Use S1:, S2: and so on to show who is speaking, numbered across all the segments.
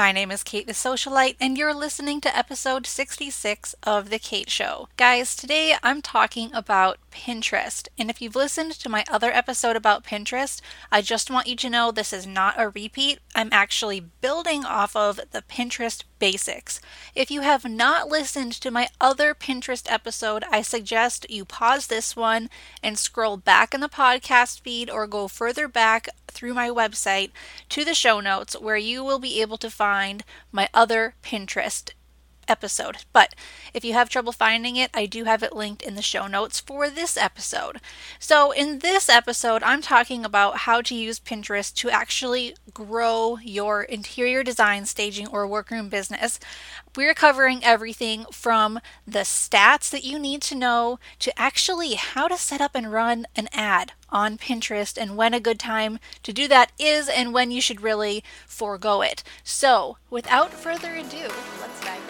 S1: My name is Kate the Socialite, and you're listening to episode 66 of The Kate Show. Guys, today I'm talking about Pinterest. And if you've listened to my other episode about Pinterest, I just want you to know this is not a repeat. I'm actually building off of the Pinterest basics. If you have not listened to my other Pinterest episode, I suggest you pause this one and scroll back in the podcast feed or go further back through my website to the show notes where you will be able to find my other Pinterest episode. But if you have trouble finding it, I do have it linked in the show notes for this episode. So, in this episode, I'm talking about how to use Pinterest to actually grow your interior design, staging, or workroom business. We're covering everything from the stats that you need to know to actually how to set up and run an ad on Pinterest and when a good time to do that is and when you should really forego it. So, without further ado, let's dive.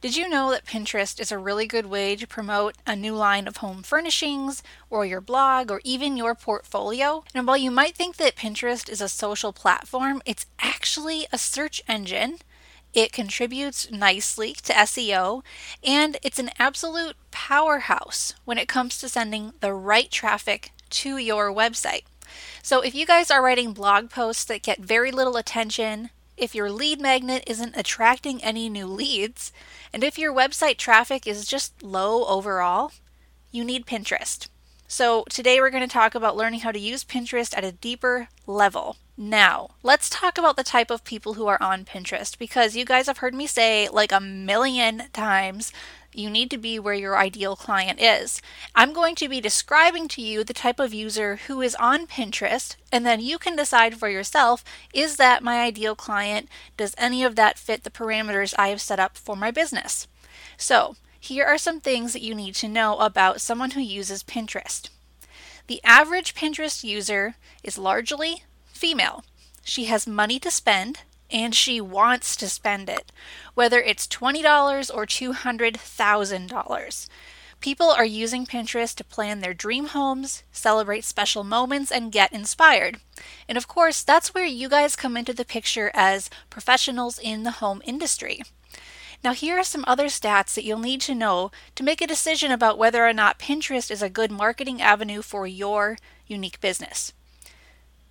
S1: did you know that Pinterest is a really good way to promote a new line of home furnishings, or your blog, or even your portfolio? And while you might think that Pinterest is a social platform, it's actually a search engine. It contributes nicely to SEO, and it's an absolute powerhouse when it comes to sending the right traffic to your website. So, if you guys are writing blog posts that get very little attention, if your lead magnet isn't attracting any new leads, and if your website traffic is just low overall, you need Pinterest. So, today we're going to talk about learning how to use Pinterest at a deeper level. Now, let's talk about the type of people who are on Pinterest because you guys have heard me say like a million times you need to be where your ideal client is. I'm going to be describing to you the type of user who is on Pinterest, and then you can decide for yourself is that my ideal client? Does any of that fit the parameters I have set up for my business? So, here are some things that you need to know about someone who uses Pinterest. The average Pinterest user is largely female. She has money to spend and she wants to spend it, whether it's $20 or $200,000. People are using Pinterest to plan their dream homes, celebrate special moments, and get inspired. And of course, that's where you guys come into the picture as professionals in the home industry. Now, here are some other stats that you'll need to know to make a decision about whether or not Pinterest is a good marketing avenue for your unique business.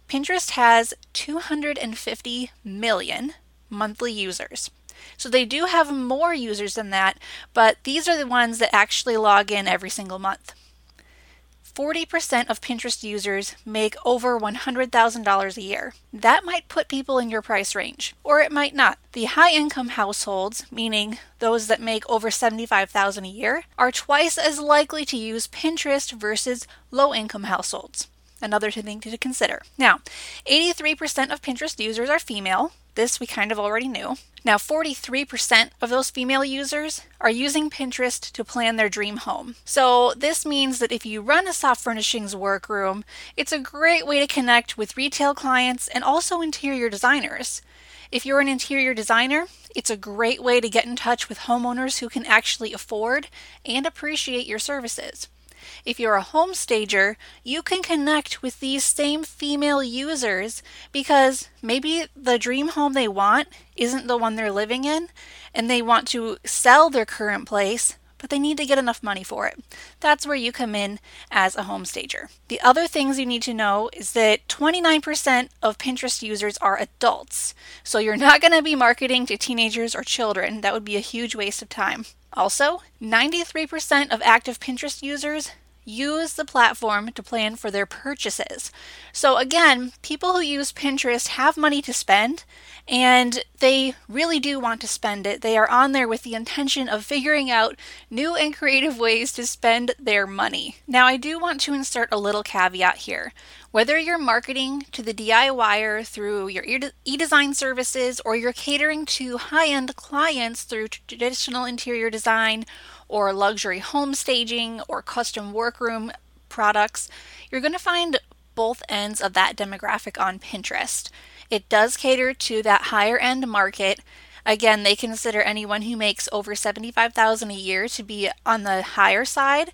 S1: Pinterest has 250 million monthly users. So they do have more users than that, but these are the ones that actually log in every single month. 40% of Pinterest users make over $100,000 a year. That might put people in your price range, or it might not. The high income households, meaning those that make over $75,000 a year, are twice as likely to use Pinterest versus low income households another thing to consider. Now, 83% of Pinterest users are female. This we kind of already knew. Now, 43% of those female users are using Pinterest to plan their dream home. So, this means that if you run a soft furnishings workroom, it's a great way to connect with retail clients and also interior designers. If you're an interior designer, it's a great way to get in touch with homeowners who can actually afford and appreciate your services. If you're a home stager, you can connect with these same female users because maybe the dream home they want isn't the one they're living in and they want to sell their current place but they need to get enough money for it. That's where you come in as a home stager. The other things you need to know is that 29% of Pinterest users are adults. So you're not going to be marketing to teenagers or children. That would be a huge waste of time. Also, 93% of active Pinterest users use the platform to plan for their purchases. So, again, people who use Pinterest have money to spend and they really do want to spend it. They are on there with the intention of figuring out new and creative ways to spend their money. Now, I do want to insert a little caveat here. Whether you're marketing to the DIYer through your e design services or you're catering to high end clients through traditional interior design or luxury home staging or custom workroom products, you're going to find both ends of that demographic on Pinterest. It does cater to that higher end market. Again, they consider anyone who makes over 75,000 a year to be on the higher side,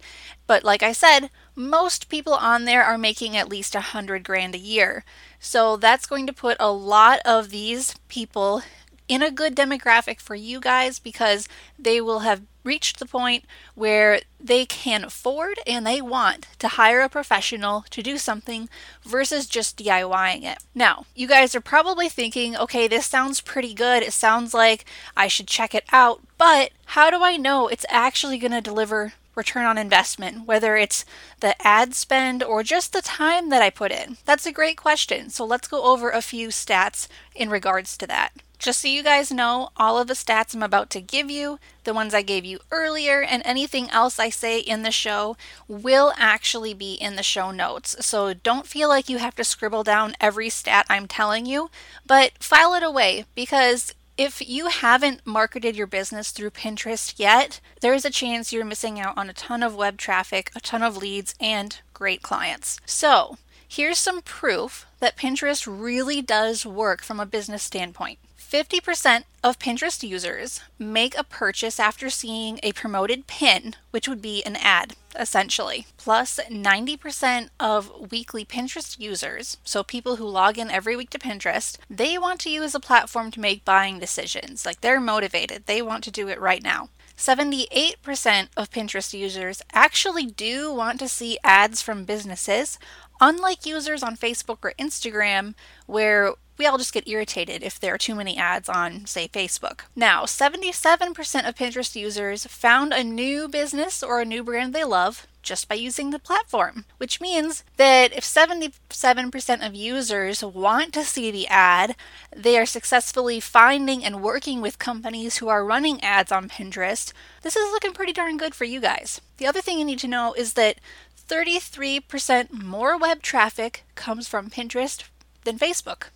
S1: but like I said, most people on there are making at least a hundred grand a year. So that's going to put a lot of these people in a good demographic for you guys because they will have reached the point where they can afford and they want to hire a professional to do something versus just DIYing it. Now, you guys are probably thinking, okay, this sounds pretty good. It sounds like I should check it out, but how do I know it's actually going to deliver return on investment, whether it's the ad spend or just the time that I put in? That's a great question. So let's go over a few stats in regards to that. Just so you guys know, all of the stats I'm about to give you, the ones I gave you earlier, and anything else I say in the show will actually be in the show notes. So don't feel like you have to scribble down every stat I'm telling you, but file it away because if you haven't marketed your business through Pinterest yet, there is a chance you're missing out on a ton of web traffic, a ton of leads, and great clients. So, here's some proof that Pinterest really does work from a business standpoint. 50% of Pinterest users make a purchase after seeing a promoted pin, which would be an ad, essentially. Plus, 90% of weekly Pinterest users, so people who log in every week to Pinterest, they want to use a platform to make buying decisions. Like they're motivated, they want to do it right now. 78% of Pinterest users actually do want to see ads from businesses, unlike users on Facebook or Instagram, where we all just get irritated if there are too many ads on, say, Facebook. Now, 77% of Pinterest users found a new business or a new brand they love just by using the platform, which means that if 77% of users want to see the ad, they are successfully finding and working with companies who are running ads on Pinterest. This is looking pretty darn good for you guys. The other thing you need to know is that 33% more web traffic comes from Pinterest than Facebook.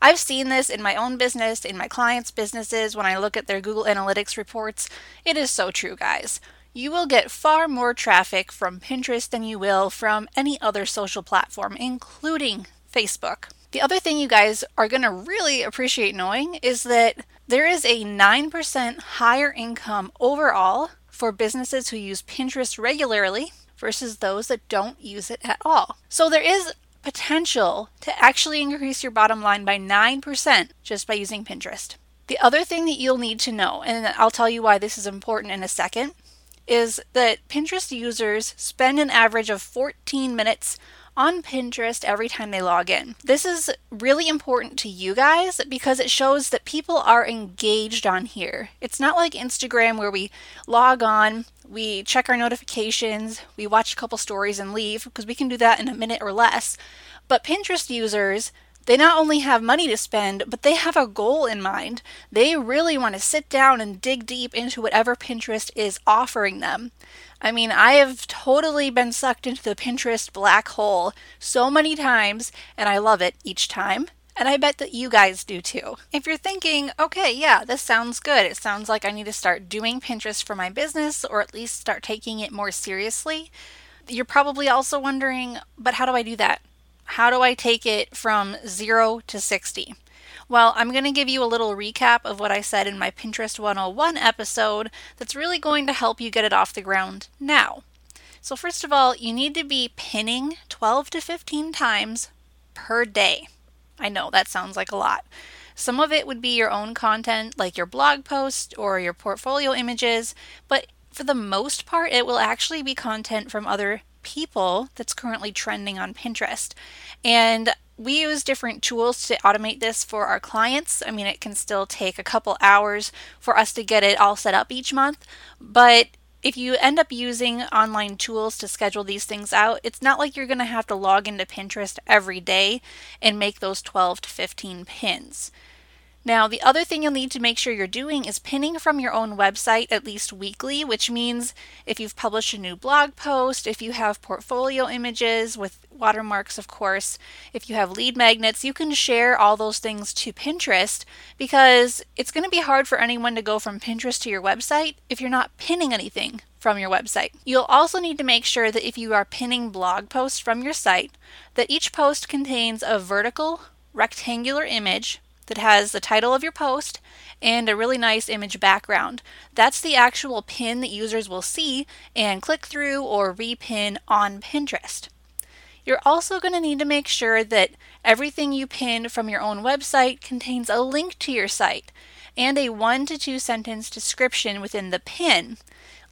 S1: I've seen this in my own business, in my clients' businesses, when I look at their Google Analytics reports. It is so true, guys. You will get far more traffic from Pinterest than you will from any other social platform, including Facebook. The other thing you guys are going to really appreciate knowing is that there is a 9% higher income overall for businesses who use Pinterest regularly versus those that don't use it at all. So there is potential to actually increase your bottom line by 9% just by using Pinterest. The other thing that you'll need to know, and I'll tell you why this is important in a second, is that Pinterest users spend an average of 14 minutes on Pinterest every time they log in. This is really important to you guys because it shows that people are engaged on here. It's not like Instagram where we log on, we check our notifications, we watch a couple stories and leave because we can do that in a minute or less. But Pinterest users, they not only have money to spend, but they have a goal in mind. They really want to sit down and dig deep into whatever Pinterest is offering them. I mean, I have totally been sucked into the Pinterest black hole so many times, and I love it each time. And I bet that you guys do too. If you're thinking, okay, yeah, this sounds good. It sounds like I need to start doing Pinterest for my business or at least start taking it more seriously. You're probably also wondering, but how do I do that? How do I take it from zero to 60? Well, I'm going to give you a little recap of what I said in my Pinterest 101 episode that's really going to help you get it off the ground now. So, first of all, you need to be pinning 12 to 15 times per day. I know that sounds like a lot. Some of it would be your own content, like your blog post or your portfolio images, but for the most part, it will actually be content from other people that's currently trending on Pinterest. And we use different tools to automate this for our clients. I mean, it can still take a couple hours for us to get it all set up each month, but if you end up using online tools to schedule these things out, it's not like you're going to have to log into Pinterest every day and make those 12 to 15 pins. Now, the other thing you'll need to make sure you're doing is pinning from your own website at least weekly, which means if you've published a new blog post, if you have portfolio images with watermarks, of course, if you have lead magnets, you can share all those things to Pinterest because it's going to be hard for anyone to go from Pinterest to your website if you're not pinning anything from your website. You'll also need to make sure that if you are pinning blog posts from your site, that each post contains a vertical rectangular image that has the title of your post and a really nice image background. That's the actual pin that users will see and click through or repin on Pinterest. You're also going to need to make sure that everything you pin from your own website contains a link to your site and a one to two sentence description within the pin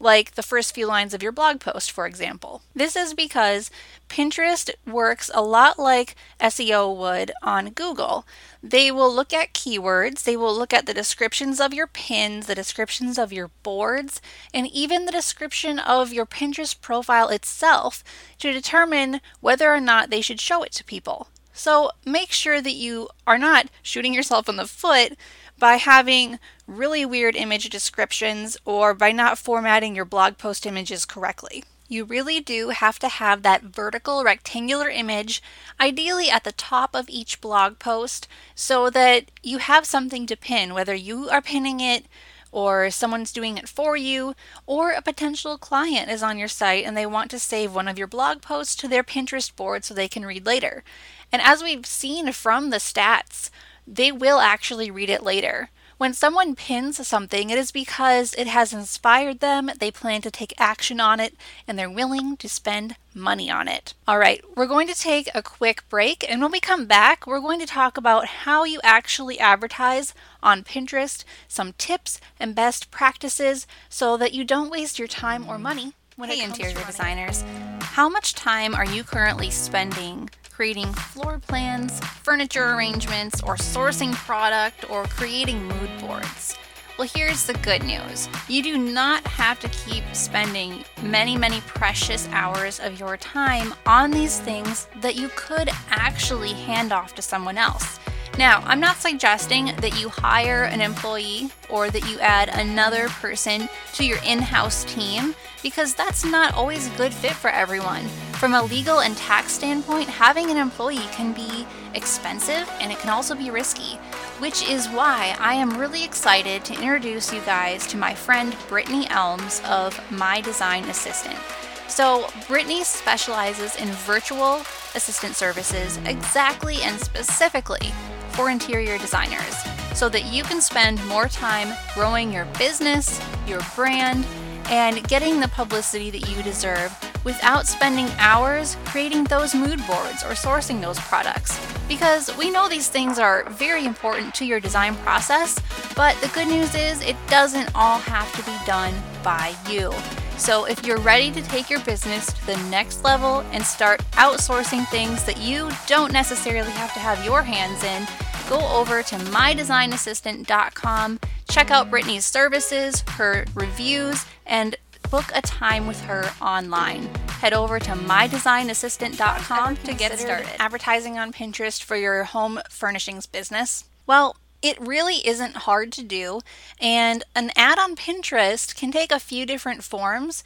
S1: like the first few lines of your blog post, for example. This is because Pinterest works a lot like SEO would on Google. They will look at keywords, they will look at the descriptions of your pins, the descriptions of your boards, and even the description of your Pinterest profile itself to determine whether or not they should show it to people. So make sure that you are not shooting yourself in the foot by having really weird image descriptions or by not formatting your blog post images correctly. You really do have to have that vertical rectangular image, ideally at the top of each blog post, so that you have something to pin, whether you are pinning it or someone's doing it for you, or a potential client is on your site and they want to save one of your blog posts to their Pinterest board so they can read later. And as we've seen from the stats, they will actually read it later. When someone pins something, it is because it has inspired them, they plan to take action on it, and they're willing to spend money on it. All right, we're going to take a quick break, and when we come back, we're going to talk about how you actually advertise on Pinterest, some tips and best practices so that you don't waste your time or money when hey, interior designers. How much time are you currently spending creating floor plans, furniture arrangements, or sourcing product, or creating mood boards. Well, here's the good news you do not have to keep spending many, many precious hours of your time on these things that you could actually hand off to someone else. Now, I'm not suggesting that you hire an employee or that you add another person to your in house team because that's not always a good fit for everyone. From a legal and tax standpoint, having an employee can be expensive and it can also be risky, which is why I am really excited to introduce you guys to my friend Brittany Elms of My Design Assistant. So, Brittany specializes in virtual assistant services exactly and specifically for interior designers so that you can spend more time growing your business, your brand, and getting the publicity that you deserve without spending hours creating those mood boards or sourcing those products. Because we know these things are very important to your design process, but the good news is it doesn't all have to be done by you. So, if you're ready to take your business to the next level and start outsourcing things that you don't necessarily have to have your hands in, go over to mydesignassistant.com, check out Brittany's services, her reviews, and book a time with her online. Head over to mydesignassistant.com to get started. Advertising on Pinterest for your home furnishings business? Well, it really isn't hard to do, and an ad on Pinterest can take a few different forms.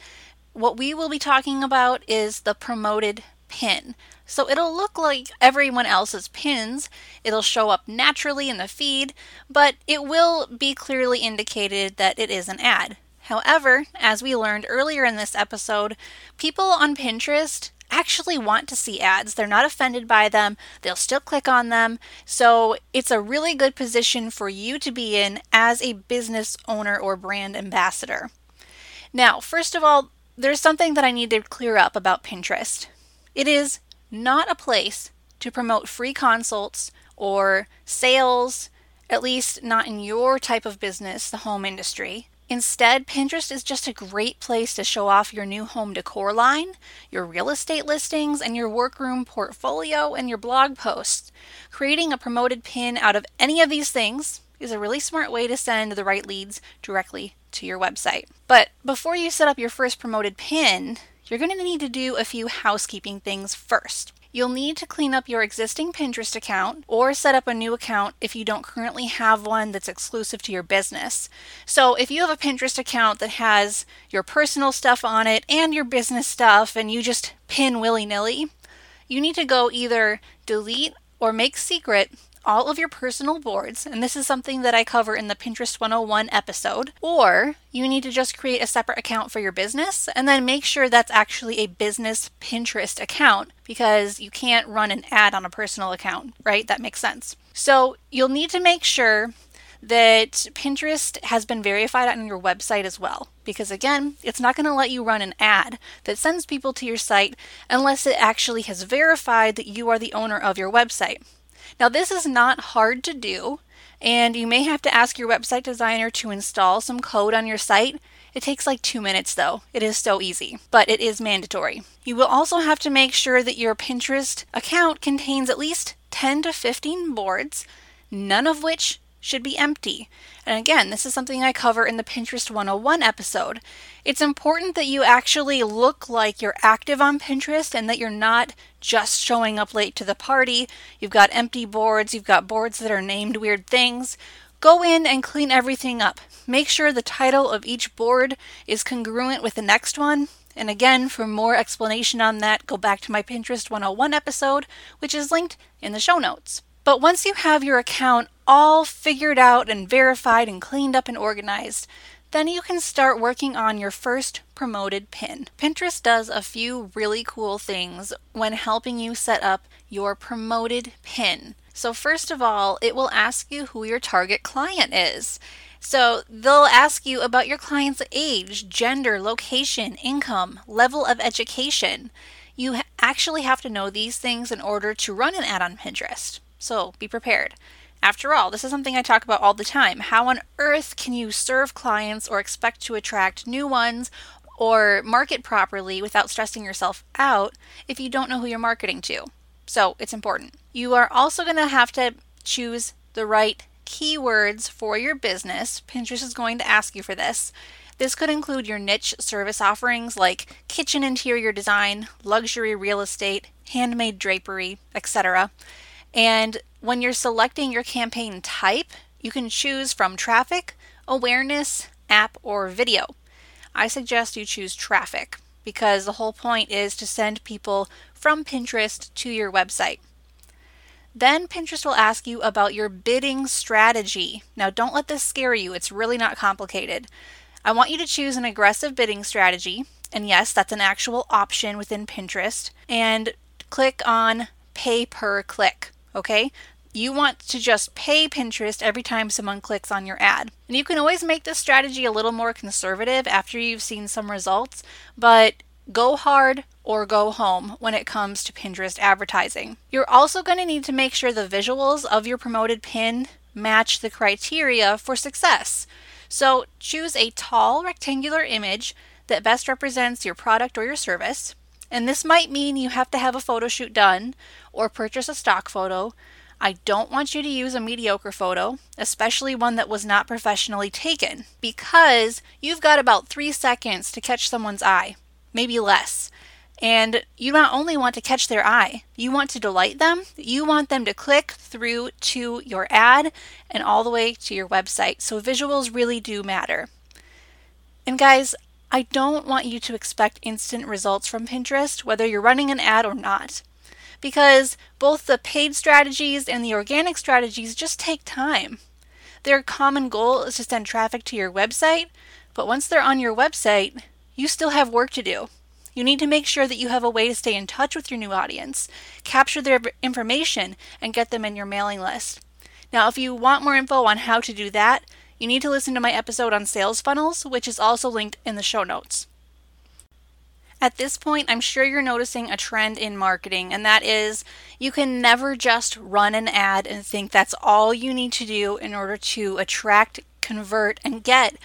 S1: What we will be talking about is the promoted pin. So it'll look like everyone else's pins. It'll show up naturally in the feed, but it will be clearly indicated that it is an ad. However, as we learned earlier in this episode, people on Pinterest actually want to see ads. They're not offended by them, they'll still click on them. So it's a really good position for you to be in as a business owner or brand ambassador. Now, first of all, there's something that I need to clear up about Pinterest. It is not a place to promote free consults or sales, at least not in your type of business, the home industry. Instead, Pinterest is just a great place to show off your new home decor line, your real estate listings, and your workroom portfolio and your blog posts. Creating a promoted pin out of any of these things is a really smart way to send the right leads directly to your website. But before you set up your first promoted pin, you're going to need to do a few housekeeping things first. You'll need to clean up your existing Pinterest account or set up a new account if you don't currently have one that's exclusive to your business. So, if you have a Pinterest account that has your personal stuff on it and your business stuff and you just pin willy nilly, you need to go either delete or make secret all of your personal boards, and this is something that I cover in the Pinterest 101 episode, or you need to just create a separate account for your business and then make sure that's actually a business Pinterest account because you can't run an ad on a personal account, right? That makes sense. So you'll need to make sure that Pinterest has been verified on your website as well. Because again, it's not going to let you run an ad that sends people to your site unless it actually has verified that you are the owner of your website. Now, this is not hard to do, and you may have to ask your website designer to install some code on your site. It takes like two minutes though. It is so easy, but it is mandatory. You will also have to make sure that your Pinterest account contains at least 10 to 15 boards, none of which should be empty. And again, this is something I cover in the Pinterest 101 episode. It's important that you actually look like you're active on Pinterest and that you're not just showing up late to the party. You've got empty boards, you've got boards that are named weird things. Go in and clean everything up. Make sure the title of each board is congruent with the next one. And again, for more explanation on that, go back to my Pinterest 101 episode, which is linked in the show notes. But once you have your account all figured out and verified and cleaned up and organized, then you can start working on your first promoted pin. Pinterest does a few really cool things when helping you set up your promoted pin. So, first of all, it will ask you who your target client is. So, they'll ask you about your client's age, gender, location, income, level of education. You actually have to know these things in order to run an ad on Pinterest. So be prepared. After all, this is something I talk about all the time. How on earth can you serve clients or expect to attract new ones or market properly without stressing yourself out if you don't know who you're marketing to? So it's important. You are also going to have to choose the right keywords for your business. Pinterest is going to ask you for this. This could include your niche service offerings like kitchen interior design, luxury real estate, handmade drapery, etc. And when you're selecting your campaign type, you can choose from traffic, awareness, app, or video. I suggest you choose traffic because the whole point is to send people from Pinterest to your website. Then Pinterest will ask you about your bidding strategy. Now, don't let this scare you, it's really not complicated. I want you to choose an aggressive bidding strategy, and yes, that's an actual option within Pinterest, and click on pay per click okay? You want to just pay Pinterest every time someone clicks on your ad. And you can always make this strategy a little more conservative after you've seen some results, but go hard or go home when it comes to Pinterest advertising. You're also going to need to make sure the visuals of your promoted pin match the criteria for success. So choose a tall rectangular image that best represents your product or your service. And this might mean you have to have a photo shoot done or purchase a stock photo. I don't want you to use a mediocre photo, especially one that was not professionally taken, because you've got about three seconds to catch someone's eye, maybe less. And you not only want to catch their eye, you want to delight them, you want them to click through to your ad and all the way to your website. So visuals really do matter. And guys, I don't want you to expect instant results from Pinterest, whether you're running an ad or not. Because both the paid strategies and the organic strategies just take time. Their common goal is to send traffic to your website, but once they're on your website, you still have work to do. You need to make sure that you have a way to stay in touch with your new audience, capture their information, and get them in your mailing list. Now, if you want more info on how to do that, you need to listen to my episode on sales funnels, which is also linked in the show notes. At this point, I'm sure you're noticing a trend in marketing, and that is you can never just run an ad and think that's all you need to do in order to attract, convert, and get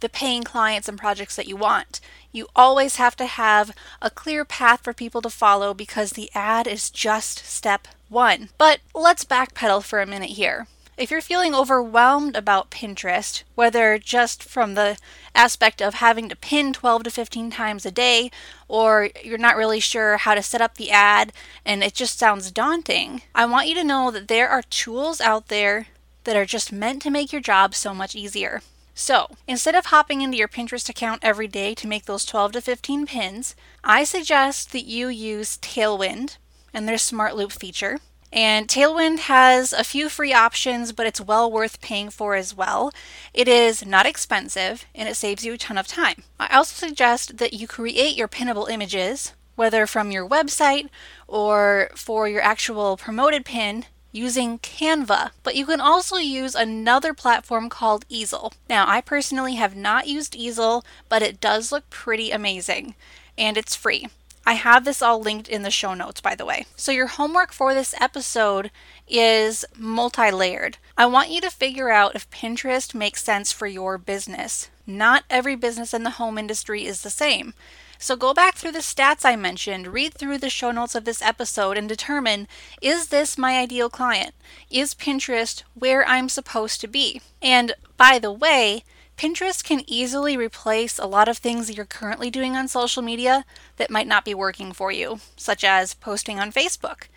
S1: the paying clients and projects that you want. You always have to have a clear path for people to follow because the ad is just step one. But let's backpedal for a minute here. If you're feeling overwhelmed about Pinterest, whether just from the aspect of having to pin 12 to 15 times a day, or you're not really sure how to set up the ad and it just sounds daunting, I want you to know that there are tools out there that are just meant to make your job so much easier. So, instead of hopping into your Pinterest account every day to make those 12 to 15 pins, I suggest that you use Tailwind and their Smart Loop feature. And Tailwind has a few free options, but it's well worth paying for as well. It is not expensive and it saves you a ton of time. I also suggest that you create your pinnable images, whether from your website or for your actual promoted pin using Canva, but you can also use another platform called Easil. Now, I personally have not used Easil, but it does look pretty amazing and it's free. I have this all linked in the show notes, by the way. So, your homework for this episode is multi layered. I want you to figure out if Pinterest makes sense for your business. Not every business in the home industry is the same. So go back through the stats I mentioned, read through the show notes of this episode, and determine is this my ideal client? Is Pinterest where I'm supposed to be? And by the way, Pinterest can easily replace a lot of things that you're currently doing on social media that might not be working for you, such as posting on Facebook.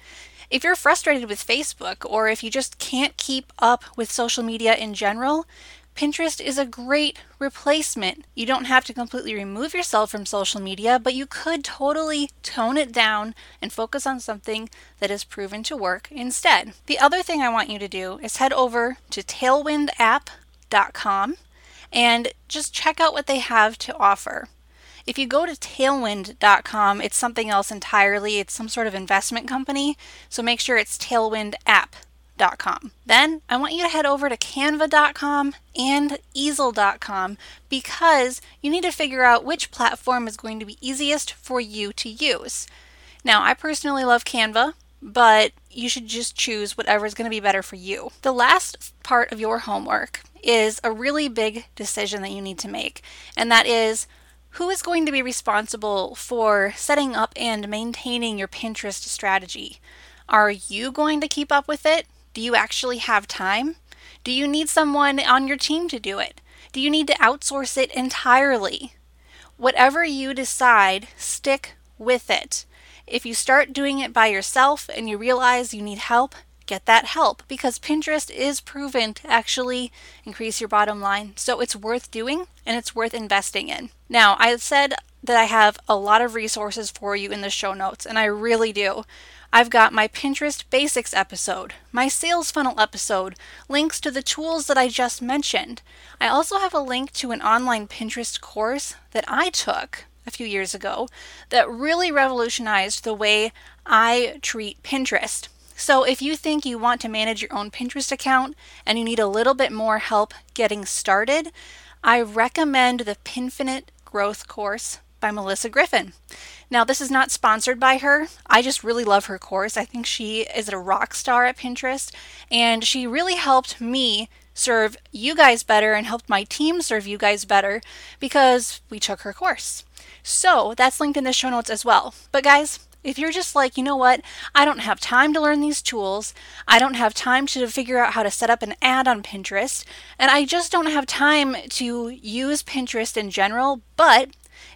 S1: If you're frustrated with Facebook or if you just can't keep up with social media in general, Pinterest is a great replacement. You don't have to completely remove yourself from social media, but you could totally tone it down and focus on something that is proven to work instead. The other thing I want you to do is head over to tailwindapp.com and just check out what they have to offer. If you go to tailwind.com, it's something else entirely. It's some sort of investment company, so make sure it's tailwindapp.com. Then I want you to head over to canva.com and easil.com because you need to figure out which platform is going to be easiest for you to use. Now, I personally love Canva, but you should just choose whatever is going to be better for you. The last part of your homework is a really big decision that you need to make, and that is who is going to be responsible for setting up and maintaining your Pinterest strategy? Are you going to keep up with it? Do you actually have time? Do you need someone on your team to do it? Do you need to outsource it entirely? Whatever you decide, stick with it. If you start doing it by yourself and you realize you need help, get that help because Pinterest is proven to actually increase your bottom line. So it's worth doing and it's worth investing in. Now, I said that I have a lot of resources for you in the show notes, and I really do. I've got my Pinterest basics episode, my sales funnel episode, links to the tools that I just mentioned. I also have a link to an online Pinterest course that I took a few years ago that really revolutionized the way I treat Pinterest. So, if you think you want to manage your own Pinterest account and you need a little bit more help getting started, I recommend the Pinfinite Growth course by Melissa Griffin. Now, this is not sponsored by her. I just really love her course. I think she is a rock star at Pinterest, and she really helped me serve you guys better and helped my team serve you guys better because we took her course. So, that's linked in the show notes as well. But, guys, if you're just like, you know what, I don't have time to learn these tools, I don't have time to figure out how to set up an ad on Pinterest, and I just don't have time to use Pinterest in general, but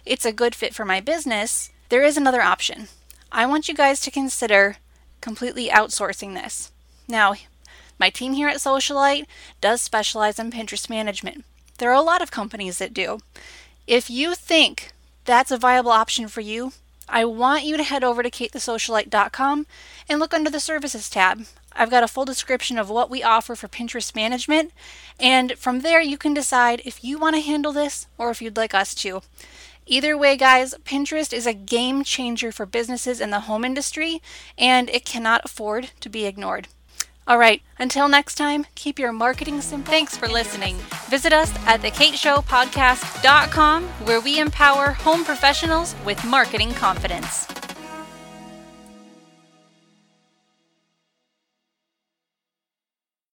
S1: it's a good fit for my business, there is another option. I want you guys to consider completely outsourcing this. Now, my team here at Socialite does specialize in Pinterest management. There are a lot of companies that do. If you think that's a viable option for you, I want you to head over to katethesocialite.com and look under the services tab. I've got a full description of what we offer for Pinterest management, and from there you can decide if you want to handle this or if you'd like us to. Either way, guys, Pinterest is a game changer for businesses in the home industry, and it cannot afford to be ignored. All right, until next time, keep your marketing simple. Thanks for listening. Visit us at thekateshowpodcast.com where we empower home professionals with marketing confidence.